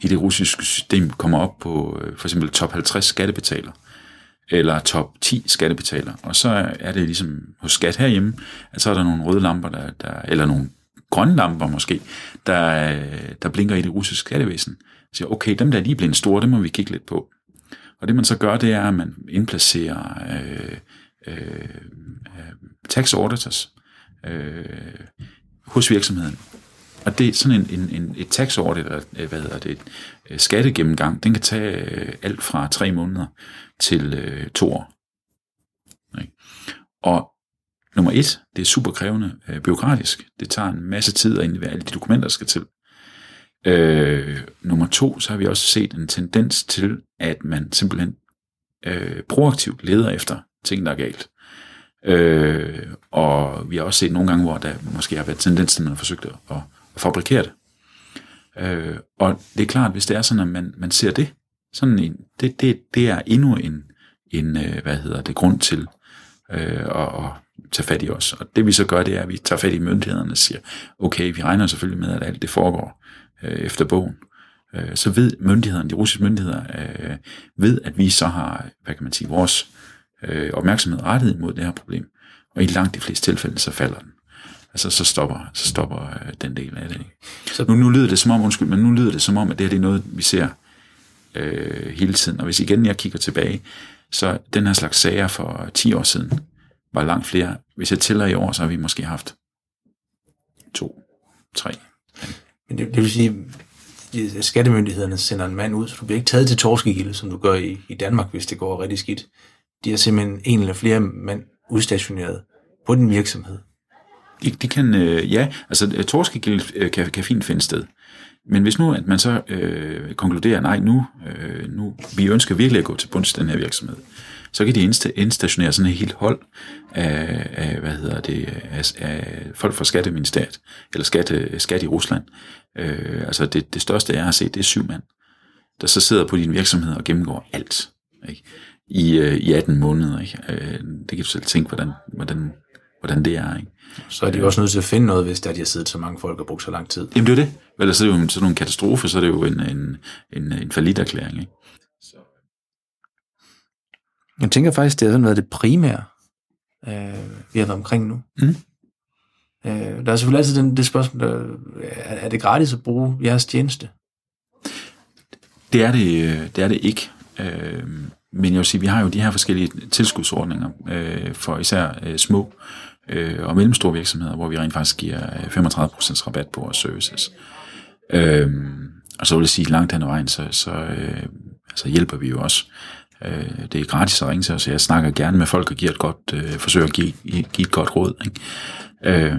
i det russiske system kommer op på øh, for eksempel top 50 skattebetaler eller top 10 skattebetaler. Og så er det ligesom hos skat herhjemme, at så er der nogle røde lamper, der, der, eller nogle grønne lamper måske, der, der blinker i det russiske skattevæsen. Så siger, okay, dem der er lige blevet store, dem må vi kigge lidt på. Og det man så gør, det er, at man indplacerer øh, øh, øh tax auditors øh, hos virksomheden. Og det er sådan en, en, en et tax audit, eller øh, hvad hedder det, et øh, skattegennemgang, den kan tage øh, alt fra tre måneder til øh, to år. Okay. Og nummer et, det er super krævende øh, byråkratisk. Det tager en masse tid at indlevere alle de dokumenter, der skal til. Øh, nummer to, så har vi også set en tendens til, at man simpelthen øh, proaktivt leder efter ting, der er galt. Øh, og vi har også set nogle gange, hvor der måske har været tendens til, at man har forsøgt at, at fabrikere det. Øh, og det er klart, hvis det er sådan, at man, man ser det, sådan en, det, det, det er endnu en, en øh, hvad hedder det, grund til øh, at, at tage fat i os. Og det vi så gør, det er, at vi tager fat i myndighederne og siger, okay, vi regner selvfølgelig med, at alt det foregår øh, efter bogen. Øh, så ved myndighederne, de russiske myndigheder, øh, ved, at vi så har, hvad kan man sige, vores øh, opmærksomhed rettet mod det her problem. Og i langt de fleste tilfælde, så falder den. Altså, så stopper, så stopper øh, den del af det. Ikke? Så nu, nu lyder det som om, undskyld, men nu lyder det som om, at det her det er noget, vi ser øh, hele tiden. Og hvis igen jeg kigger tilbage, så den her slags sager for 10 år siden var langt flere. Hvis jeg tæller i år, så har vi måske haft to, tre.
Men det, det vil sige, at skattemyndighederne sender en mand ud, så du bliver ikke taget til torskegilde, som du gør i, i Danmark, hvis det går rigtig skidt. De har simpelthen en eller flere mand udstationeret på den virksomhed.
De, de kan, øh, ja, altså torskegilde øh, kan, kan fint finde sted. Men hvis nu, at man så øh, konkluderer, nej, nu, øh, nu, vi ønsker virkelig at gå til bunds den her virksomhed, så kan de indstationere sådan et helt hold af, af hvad hedder det, af, af folk fra Skatteministeriet, eller Skatte, Skat i Rusland. Øh, altså det, det største, jeg har set, det er syv mand, der så sidder på din virksomhed og gennemgår alt. Ikke? I, øh, I 18 måneder. Ikke? Øh, det kan du selv tænke, hvordan, hvordan, hvordan det er. Ikke?
Så er de også nødt til at finde noget, hvis der de har siddet så mange folk og brugt så lang tid.
Jamen det er det. Ellers er det jo sådan en katastrofe, så er det jo en, en, en, en erklæring. Ikke? Så.
Jeg tænker faktisk, det har sådan været det primære, øh, vi har været omkring nu. Mm. Øh, der er selvfølgelig altid den, det spørgsmål, der, er, er det gratis at bruge jeres tjeneste?
Det er det, øh, det, er det ikke. Øh, men jeg vil sige, vi har jo de her forskellige tilskudsordninger øh, for især øh, små øh, øh, og mellemstore virksomheder, hvor vi rent faktisk giver øh, 35% rabat på vores services. Øh, og så vil jeg sige, langt hen ad vejen, så, så øh, altså hjælper vi jo også Øh, det er gratis at ringe til os, jeg snakker gerne med folk og giver et godt, øh, forsøger at give, give et godt råd. Ikke? Øh,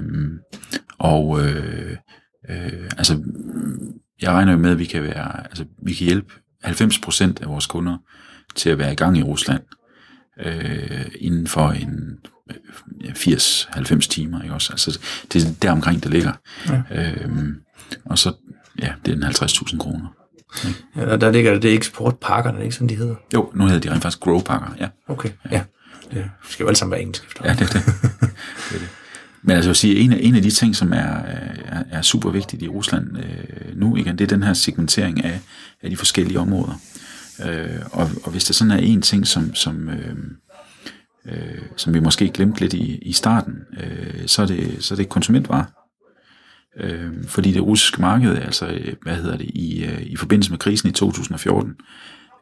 og øh, øh, altså, jeg regner jo med, at vi kan, være, altså, vi kan hjælpe 90% af vores kunder til at være i gang i Rusland øh, inden for en 80-90 timer. Ikke også? Altså, det er der omkring, det ligger. Ja. Øhm, og så, ja, det er en 50.000 kroner.
Ja, der ligger det, er eksportpakkerne, ikke sådan de hedder?
Jo, nu hedder de rent faktisk growpakker, ja.
Okay, ja. ja. Det skal jo alle sammen være engelsk efter.
Ja, det er det. det, er det. Men altså at sige, en af, en af de ting, som er, er, er super vigtigt i Rusland øh, nu igen, det er den her segmentering af, af de forskellige områder. Øh, og, og hvis der sådan er en ting, som, som, øh, øh, som vi måske glemte lidt i, i starten, øh, så, er det, så er det konsumentvarer. Øh, fordi det russiske marked, altså øh, hvad hedder det, i, øh, i forbindelse med krisen i 2014,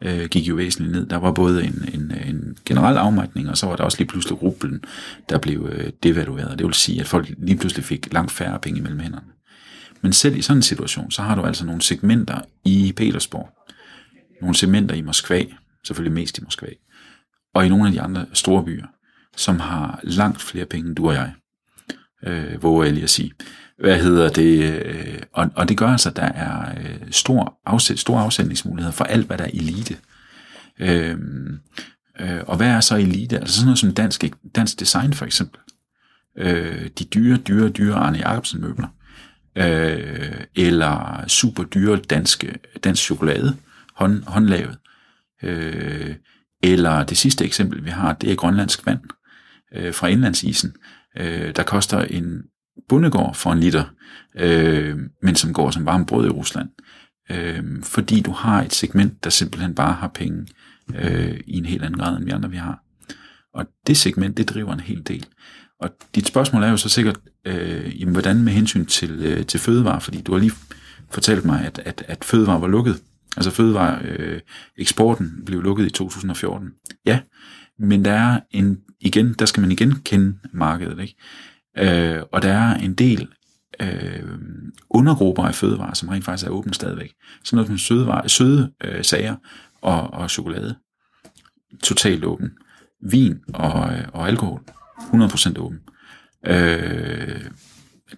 øh, gik jo væsentligt ned. Der var både en, en, en generel afmatning, og så var der også lige pludselig rublen, der blev øh, devalueret. Det vil sige, at folk lige pludselig fik langt færre penge mellem hænderne. Men selv i sådan en situation, så har du altså nogle segmenter i Petersborg, nogle segmenter i Moskva, selvfølgelig mest i Moskva, og i nogle af de andre store byer, som har langt flere penge end du og jeg, øh, våger jeg lige at sige. Hvad hedder det? Øh, og, og det gør altså, at der er øh, stor afsæt, store afsætningsmuligheder for alt, hvad der er elite. Øh, øh, og hvad er så elite? Altså sådan noget som dansk, dansk design for eksempel. Øh, de dyre, dyre, dyre Arne Jacobsen møbler. Øh, eller super dyre danske, dansk chokolade, hånd, håndlavet. Øh, eller det sidste eksempel, vi har, det er grønlandsk vand øh, fra indlandsisen, øh, der koster en bundegård for en liter, øh, men som går som varmt brød i Rusland. Øh, fordi du har et segment, der simpelthen bare har penge øh, i en helt anden grad, end vi andre vi har. Og det segment, det driver en hel del. Og dit spørgsmål er jo så sikkert, øh, jamen, hvordan med hensyn til, øh, til fødevare, fordi du har lige fortalt mig, at, at, at fødevare var lukket. Altså fødevareeksporten øh, eksporten blev lukket i 2014. Ja, men der er en, igen, der skal man igen kende markedet, ikke? Øh, og der er en del øh, undergrupper af fødevarer, som rent faktisk er åbent stadigvæk. Sådan noget som søde, søde øh, sager og, og chokolade. Totalt åben. Vin og, øh, og alkohol. 100% åben. Øh,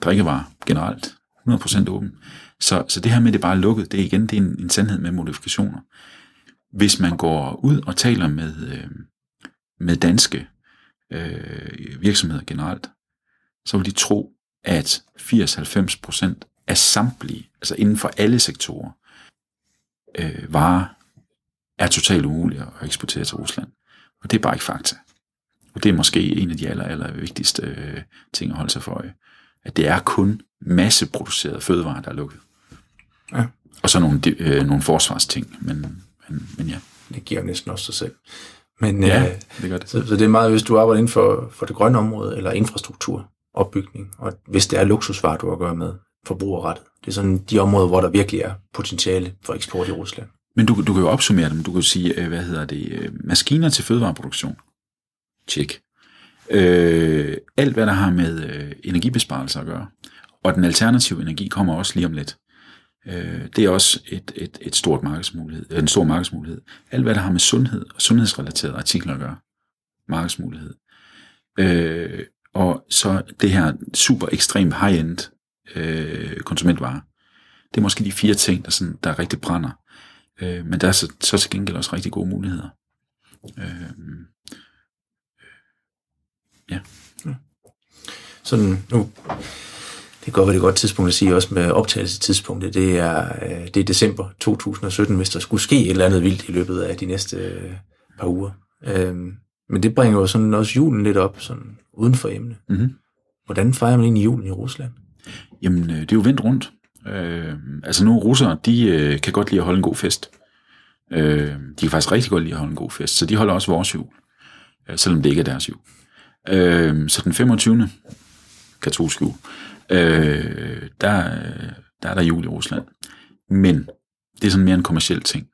drikkevarer generelt. 100% åben. Så, så det her med, at det bare er lukket, det er igen det er en, en sandhed med modifikationer. Hvis man går ud og taler med, øh, med danske øh, virksomheder generelt, så vil de tro, at 80-90% af samtlige, altså inden for alle sektorer, øh, varer er totalt umulige at eksportere til Rusland. Og det er bare ikke fakta. Og det er måske en af de aller, aller vigtigste øh, ting at holde sig for øje. At det er kun masseproduceret fødevarer, der er lukket. Ja. Og så nogle, øh, nogle forsvarsting, men, men, men ja.
Det giver næsten også sig selv. Men,
ja, øh, det gør det.
Så, så det er meget, hvis du arbejder inden for, for det grønne område, eller infrastruktur, opbygning, og hvis det er luksusvarer, du har at gøre med, forbrugerrettet. Det er sådan de områder, hvor der virkelig er potentiale for eksport i Rusland.
Men du, du kan jo opsummere dem. Du kan jo sige, øh, hvad hedder det, øh, maskiner til fødevareproduktion. Tjek. Øh, alt, hvad der har med øh, energibesparelser at gøre. Og den alternative energi kommer også lige om lidt. Øh, det er også et, et, et stort markedsmulighed, en stor markedsmulighed. Alt, hvad der har med sundhed og sundhedsrelaterede artikler at gøre. Markedsmulighed. Øh, og så det her super ekstremt high-end øh, konsumentvare. Det er måske de fire ting, der, sådan, der rigtig brænder. Øh, men der er så, så til gengæld også rigtig gode muligheder. Øh, ja. ja.
Sådan nu, det går være et godt tidspunkt at sige også med optagelsestidspunktet. Det er, øh, det er december 2017, hvis der skulle ske et eller andet vildt i løbet af de næste øh, par uger. Øh, men det bringer jo sådan også julen lidt op, sådan uden for emne. Mm-hmm. Hvordan fejrer man egentlig julen i Rusland?
Jamen, øh, det er jo vendt rundt. Øh, altså nu russere, de øh, kan godt lide at holde en god fest. Øh, de kan faktisk rigtig godt lide at holde en god fest, så de holder også vores jul, øh, selvom det ikke er deres jul. Øh, så den 25. katolske jul, øh, der, der er der jul i Rusland. Men det er sådan mere en kommersiel ting.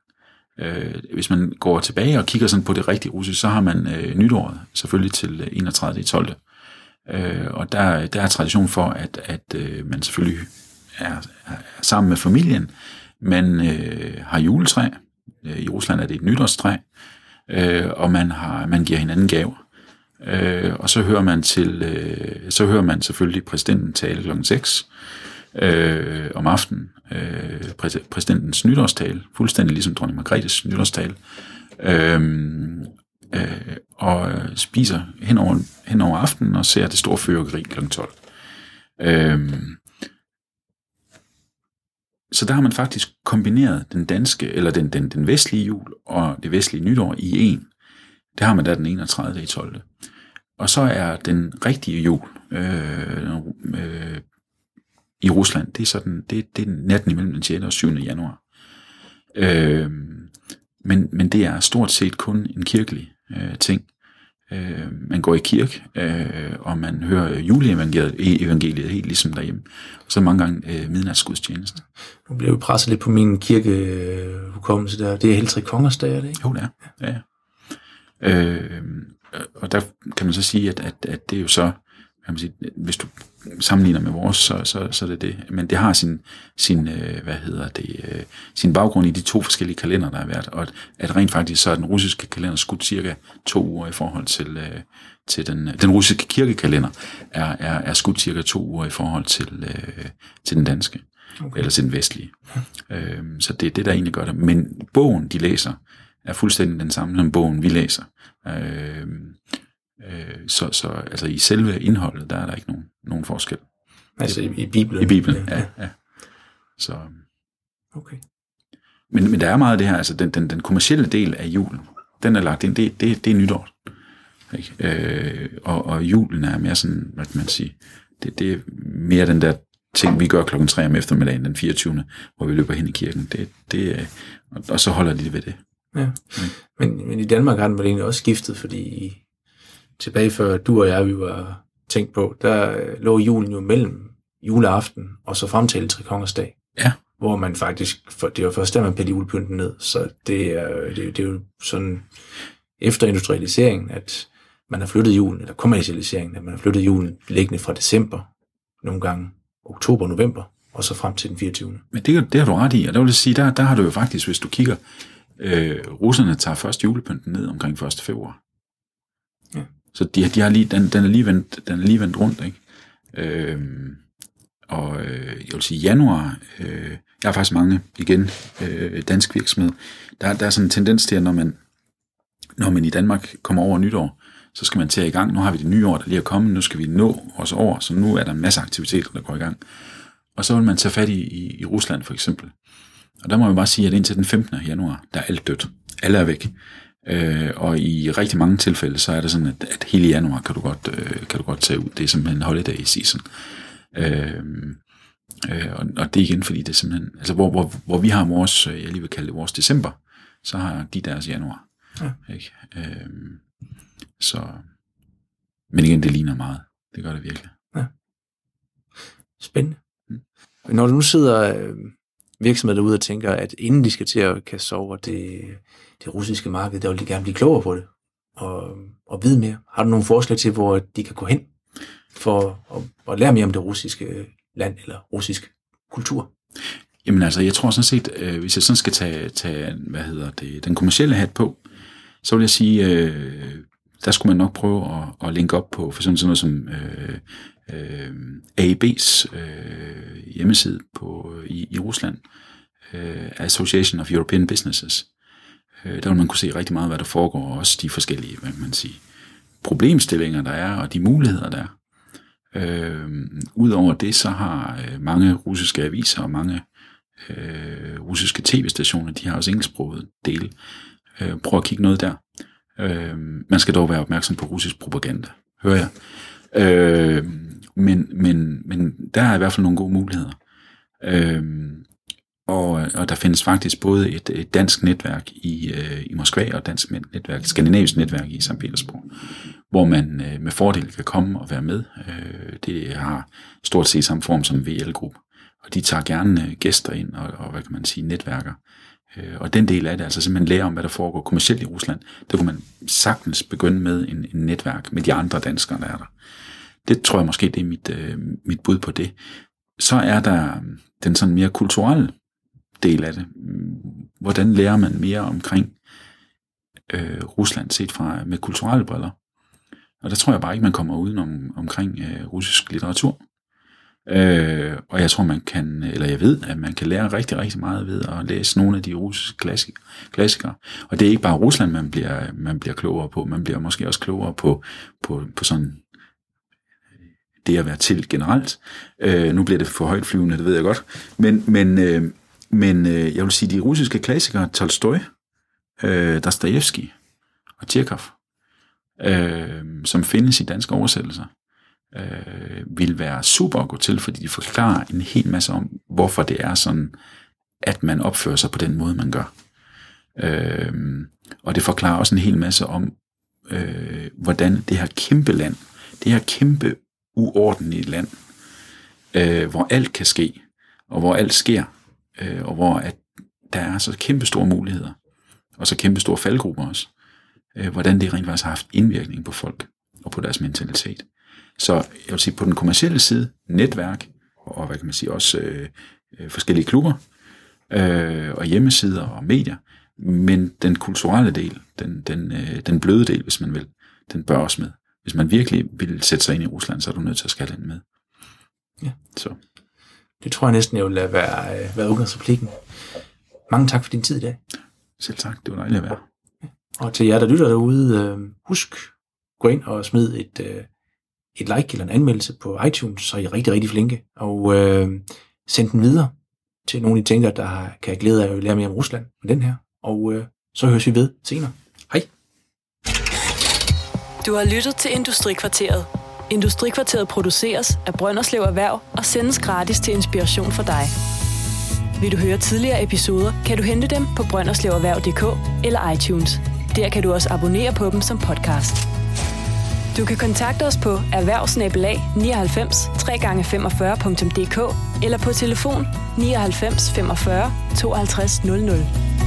Øh, hvis man går tilbage og kigger sådan på det rigtige russisk, så har man øh, nytåret selvfølgelig til øh, 31. 12. Øh, og der, der er tradition for, at, at øh, man selvfølgelig er, er sammen med familien. Man øh, har juletræ. Øh, I Rusland er det et nytårstræ. øh, og man, har, man giver hinanden gaver. Øh, og så hører man til, øh, så hører man selvfølgelig præsidenten tale kl. 6 øh, om aftenen. Øh, præ- præsidentens nytårstale, fuldstændig ligesom dronning Margrethes nytårstale. Øh, øh, og spiser hen over, hen over aftenen og ser det store fyrkeri kl. 12. Øh, så der har man faktisk kombineret den danske, eller den, den, den vestlige jul og det vestlige nytår i en. Det har man da den 31. i 12. Og så er den rigtige jul øh, øh, i Rusland, det er, sådan, det, det er natten imellem den 6. og 7. januar. Øh, men, men det er stort set kun en kirkelig øh, ting. Øh, man går i kirke, øh, og man hører juleevangeliet evangeliet helt ligesom derhjemme. Og så mange gange øh, midnatsgudstjeneste.
Nu bliver vi presset lidt på min kirkehukommelse der. Det er Heltri Kongers dag, er det ikke?
Jo, det er. Ja, ja. Øh, og der kan man så sige, at, at, at det er jo så, kan man sige, hvis du sammenligner med vores, så, så, så er det det. Men det har sin, sin øh, hvad hedder det, øh, sin baggrund i de to forskellige kalender, der har været. Og at, rent faktisk så er den russiske kalender skudt cirka to uger i forhold til, øh, til den, den russiske kirkekalender, er, er, er skudt cirka to uger i forhold til, til den danske. Okay. Eller til den vestlige. Ja. Øh, så det er det, der egentlig gør det. Men bogen, de læser, er fuldstændig den samme som bogen, vi læser. Øh, øh, så, så altså i selve indholdet, der er der ikke nogen, nogen forskel.
Altså i, i Bibelen?
I Bibelen, ja. ja, ja. Så,
okay.
Men, men der er meget af det her, altså den, den, den kommercielle del af julen, den er lagt ind, det, det, det er nytår. Ikke? Øh, og, og julen er mere sådan, hvad kan man sige, det, det er mere den der ting, vi gør klokken 3 om eftermiddagen den 24. hvor vi løber hen i kirken. Det, det, og, og så holder de ved det.
Ja. Mm. Men, men i Danmark har den vel egentlig også skiftet, fordi tilbage før du og jeg, vi var tænkt på, der lå julen jo mellem juleaften og så frem til Trikongers dag.
Ja.
Hvor man faktisk, for det var først der, man pælte julepynten ned, så det er, det, det er jo sådan efter industrialiseringen, at man har flyttet julen, eller kommercialiseringen, at man har flyttet julen liggende fra december, nogle gange oktober, november, og så frem til den 24.
Men det, det har du ret i, og der vil jeg sige, der, der har du jo faktisk, hvis du kigger, øh, russerne tager først julepynten ned omkring 1. februar.
Ja.
Så de, de har lige, den, den, er lige vendt, den er lige vendt rundt, ikke? Øh, og øh, jeg vil sige januar, øh, jeg har faktisk mange, igen, øh, dansk virksomhed, der, der er sådan en tendens til, at når man, når man i Danmark kommer over nytår, så skal man til i gang. Nu har vi det nye år, der lige er kommet, nu skal vi nå os over, så nu er der en masse aktiviteter, der går i gang. Og så vil man tage fat i, i, i Rusland for eksempel. Og der må man bare sige, at indtil den 15. januar, der er alt dødt. Alle er væk. Øh, og i rigtig mange tilfælde, så er det sådan, at, at hele januar kan du godt, øh, kan du godt tage ud. Det er simpelthen holiday season. Øh, øh, og, og det er igen, fordi det er simpelthen, altså hvor, hvor, hvor vi har vores, jeg lige vil kalde det vores december, så har de deres januar. Ja. Ikke? Øh, så, men igen, det ligner meget. Det gør det virkelig. Ja.
Spændende. Mm. Når du nu sidder øh, virksomheder derude og tænker, at inden de skal til at kaste over det, det russiske marked, der vil de gerne blive klogere på det og, og vide mere. Har du nogle forslag til, hvor de kan gå hen for at, at lære mere om det russiske land eller russisk kultur?
Jamen altså, jeg tror sådan set, øh, hvis jeg sådan skal tage, tage hvad hedder det, den kommercielle hat på, så vil jeg sige, øh, der skulle man nok prøve at, at linke op på for sådan noget som øh, øh, AIB's øh, hjemmeside på, øh, i, i Rusland, øh, Association of European Businesses. Øh, der vil man kunne se rigtig meget, hvad der foregår, og også de forskellige, hvad man sige, problemstillinger, der er, og de muligheder, der er. Øh, Udover det, så har øh, mange russiske aviser og mange øh, russiske tv-stationer, de har også engelsksproget del. Øh, prøv at kigge noget der. Øh, man skal dog være opmærksom på russisk propaganda, hører jeg. Øh, men, men, men der er i hvert fald nogle gode muligheder. Øhm, og, og der findes faktisk både et, et dansk netværk i, øh, i Moskva og et dansk netværk, et skandinavisk netværk i St. Petersborg, hvor man øh, med fordel kan komme og være med. Øh, det har stort set samme form som VL-gruppe, og de tager gerne øh, gæster ind og, og, hvad kan man sige, netværker. Øh, og den del af det, altså simpelthen lære om, hvad der foregår kommercielt i Rusland, der kunne man sagtens begynde med en, en netværk med de andre danskere, der er der. Det tror jeg måske, det er mit, øh, mit bud på det. Så er der mm, den sådan mere kulturelle del af det. Mm, hvordan lærer man mere omkring øh, Rusland set fra med kulturelle briller. Og der tror jeg bare ikke, man kommer uden om, omkring øh, russisk litteratur. Øh, og jeg tror, man kan, eller jeg ved, at man kan lære rigtig, rigtig meget ved at læse nogle af de russiske klassik, klassikere. Og det er ikke bare Rusland, man bliver, man bliver klogere på, man bliver måske også klogere på, på, på sådan det at være til generelt. Øh, nu bliver det for højt flyvende, det ved jeg godt. Men, men, øh, men øh, jeg vil sige, de russiske klassikere, Tolstoy, øh, Dostoyevsky og Tjekov, øh, som findes i danske oversættelser, øh, vil være super at gå til, fordi de forklarer en hel masse om, hvorfor det er sådan, at man opfører sig på den måde, man gør. Øh, og det forklarer også en hel masse om, øh, hvordan det her kæmpe land, det her kæmpe uordentligt land, øh, hvor alt kan ske, og hvor alt sker, øh, og hvor at der er så kæmpe store muligheder, og så kæmpe store faldgrupper også, øh, hvordan det rent faktisk har haft indvirkning på folk og på deres mentalitet. Så jeg vil sige, på den kommercielle side, netværk, og hvad kan man sige, også øh, øh forskellige klubber, øh, og hjemmesider og medier, men den kulturelle del, den, den, øh, den bløde del, hvis man vil, den bør også med. Hvis man virkelig vil sætte sig ind i Rusland, så er du nødt til at skale den med.
Ja.
Så.
Det tror jeg næsten, jeg vil lade være, øh, være udgangsreplikken. Mange tak for din tid i dag.
Selv tak, det var dejligt at være.
Og til jer, der lytter derude, øh, husk, gå ind og smid et, øh, et like eller en anmeldelse på iTunes, så er I rigtig, rigtig flinke. Og øh, send den videre til nogle, I tænker, der kan have glæde af at lære mere om Rusland med den her. Og øh, så høres vi ved senere.
Du har lyttet til Industrikvarteret. Industrikvarteret produceres af Brønderslev Erhverv og sendes gratis til inspiration for dig. Vil du høre tidligere episoder, kan du hente dem på brønderslevererhverv.dk eller iTunes. Der kan du også abonnere på dem som podcast. Du kan kontakte os på erhvervsnabelag 99 3x45.dk eller på telefon 99 45 52 00.